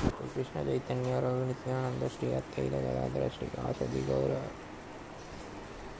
Krishna Chaitanya प्रभु Nityanand Shri Advaita Gadadhar Shri वासदि गौर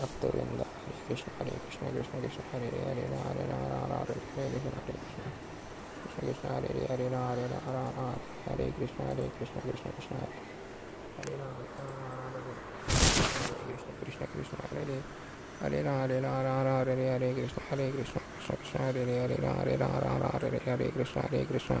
भक्तवृंद हरे Krishna हरे Krishna Krishna Krishna Hare Hare Hare Ram हरे Ram Ram Ram हरे Krishna हरे Krishna Krishna Krishna Hare Hare Hare Ram हरे Ram Ram Ram हरे Krishna हरे Krishna Krishna Krishna Hare Hare Krishna Krishna Krishna Hare Hare Hare Ram हरे Ram Ram Ram Hare Hare Krishna हरे Krishna Krishna Krishna Hare Hare Hare Ram हरे Ram Ram Ram Hare Hare Krishna हरे Krishna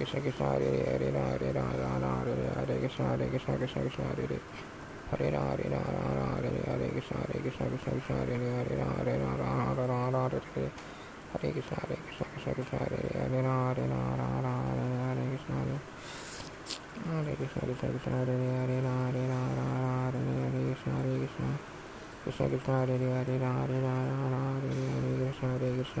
Krishna Krishna Hare Hare ரா Hare ரா Rana Hare Hare Krishna Hare Krishna Krishna Krishna Hare Hare Hare ரா Hare ரா Rana Hare Hare Krishna Hare Krishna Krishna Krishna Hare Hare Hare ரா Hare ரா Rana Rana ரா Hare Hare Krishna Hare Krishna Krishna Krishna Hare Hare ரா Hare ரா ரா ரா Hare Hare Krishna Hare Hare Krishna Krishna Krishna Hare Hare ரா Hare ரா ரா Hare Hare Krishna Hare Krishna Krishna Krishna Hare Hare ரா Hare ரா ரா Hare Hare Krishna Hare Krishna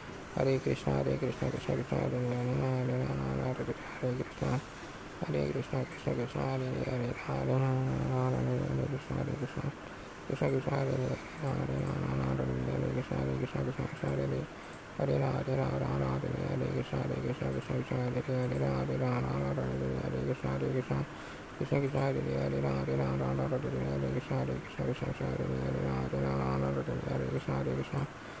Krishna हरे Krishna Krishna Krishna Hare Hare Hare Ram Ram Ram Hare Hare Krishna हरे Krishna Krishna Krishna Hare Hare Hare Ram Ram Ram Hare Hare Krishna हरे Krishna Krishna Krishna Hare Hare Hare Ram Ram Ram Hare Hare Krishna हरे Krishna Krishna Hare Hare Ram हरे Ram Ram Ram Hare Hare Krishna हरे Krishna Krishna Krishna Hare Hare Ram हरे Ram Ram Ram Hare Hare Krishna हरे Krishna Krishna Hare Hare Ram हरे Ram Ram Ram Hare Hare Krishna हरे Krishna Krishna Krishna Hare Hare Ram हरे Ram Ram Ram Hare Hare Krishna हरे Krishna Krishna Krishna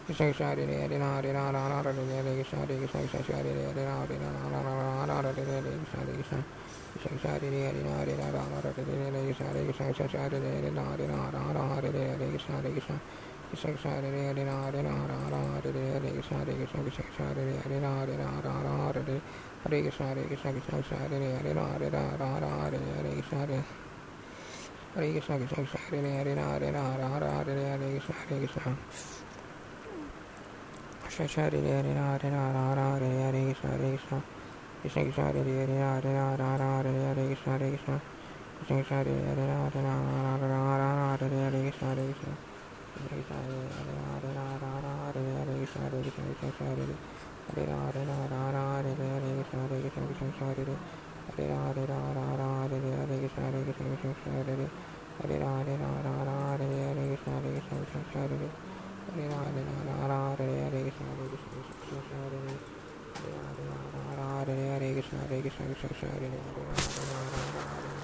Krishna Krishna Hari ஹரினா ஹரினா Rana Hari Hare Krishna Hari Krishna Krishna Hari Hare ஹரினா ஹரினா Rana Rana Hari Hare Krishna Hari Krishna Krishna Krishna Hari Hare ஹரினா ஹரினா Rana Hari Hare Krishna Hari Krishna Krishna Krishna Hari Hare ஹரினா ஹரினா Rana Hari Hare Krishna Hari Krishna Krishna Krishna Hari ஹரினா ஹரினா Rana Hari Hare Krishna Hari Krishna Hare Hare Hare Hare Hare Krishna Hare Krishna Krishna Krishna Hari Hari Hare Rara Hare Hare Krishna Hare Krishna Krishna Krishna Hari Hari Hare Rara Hare Hare Krishna Hare Krishna Krishna Krishna Hari Hari Hare Rara Hare Hare Krishna Hare Krishna Krishna Krishna Hari Hari Hare Rara Hare Hare Krishna Hare Krishna Krishna Krishna Hari ഹരേ ഹരേ ഹരേ Krishna ഹരേ Krishna Krishna Krishna ഹരേ ഹരേ ഹരേ ഹരേ Krishna ഹരേ Krishna Krishna Krishna ഹരേ ഹരേ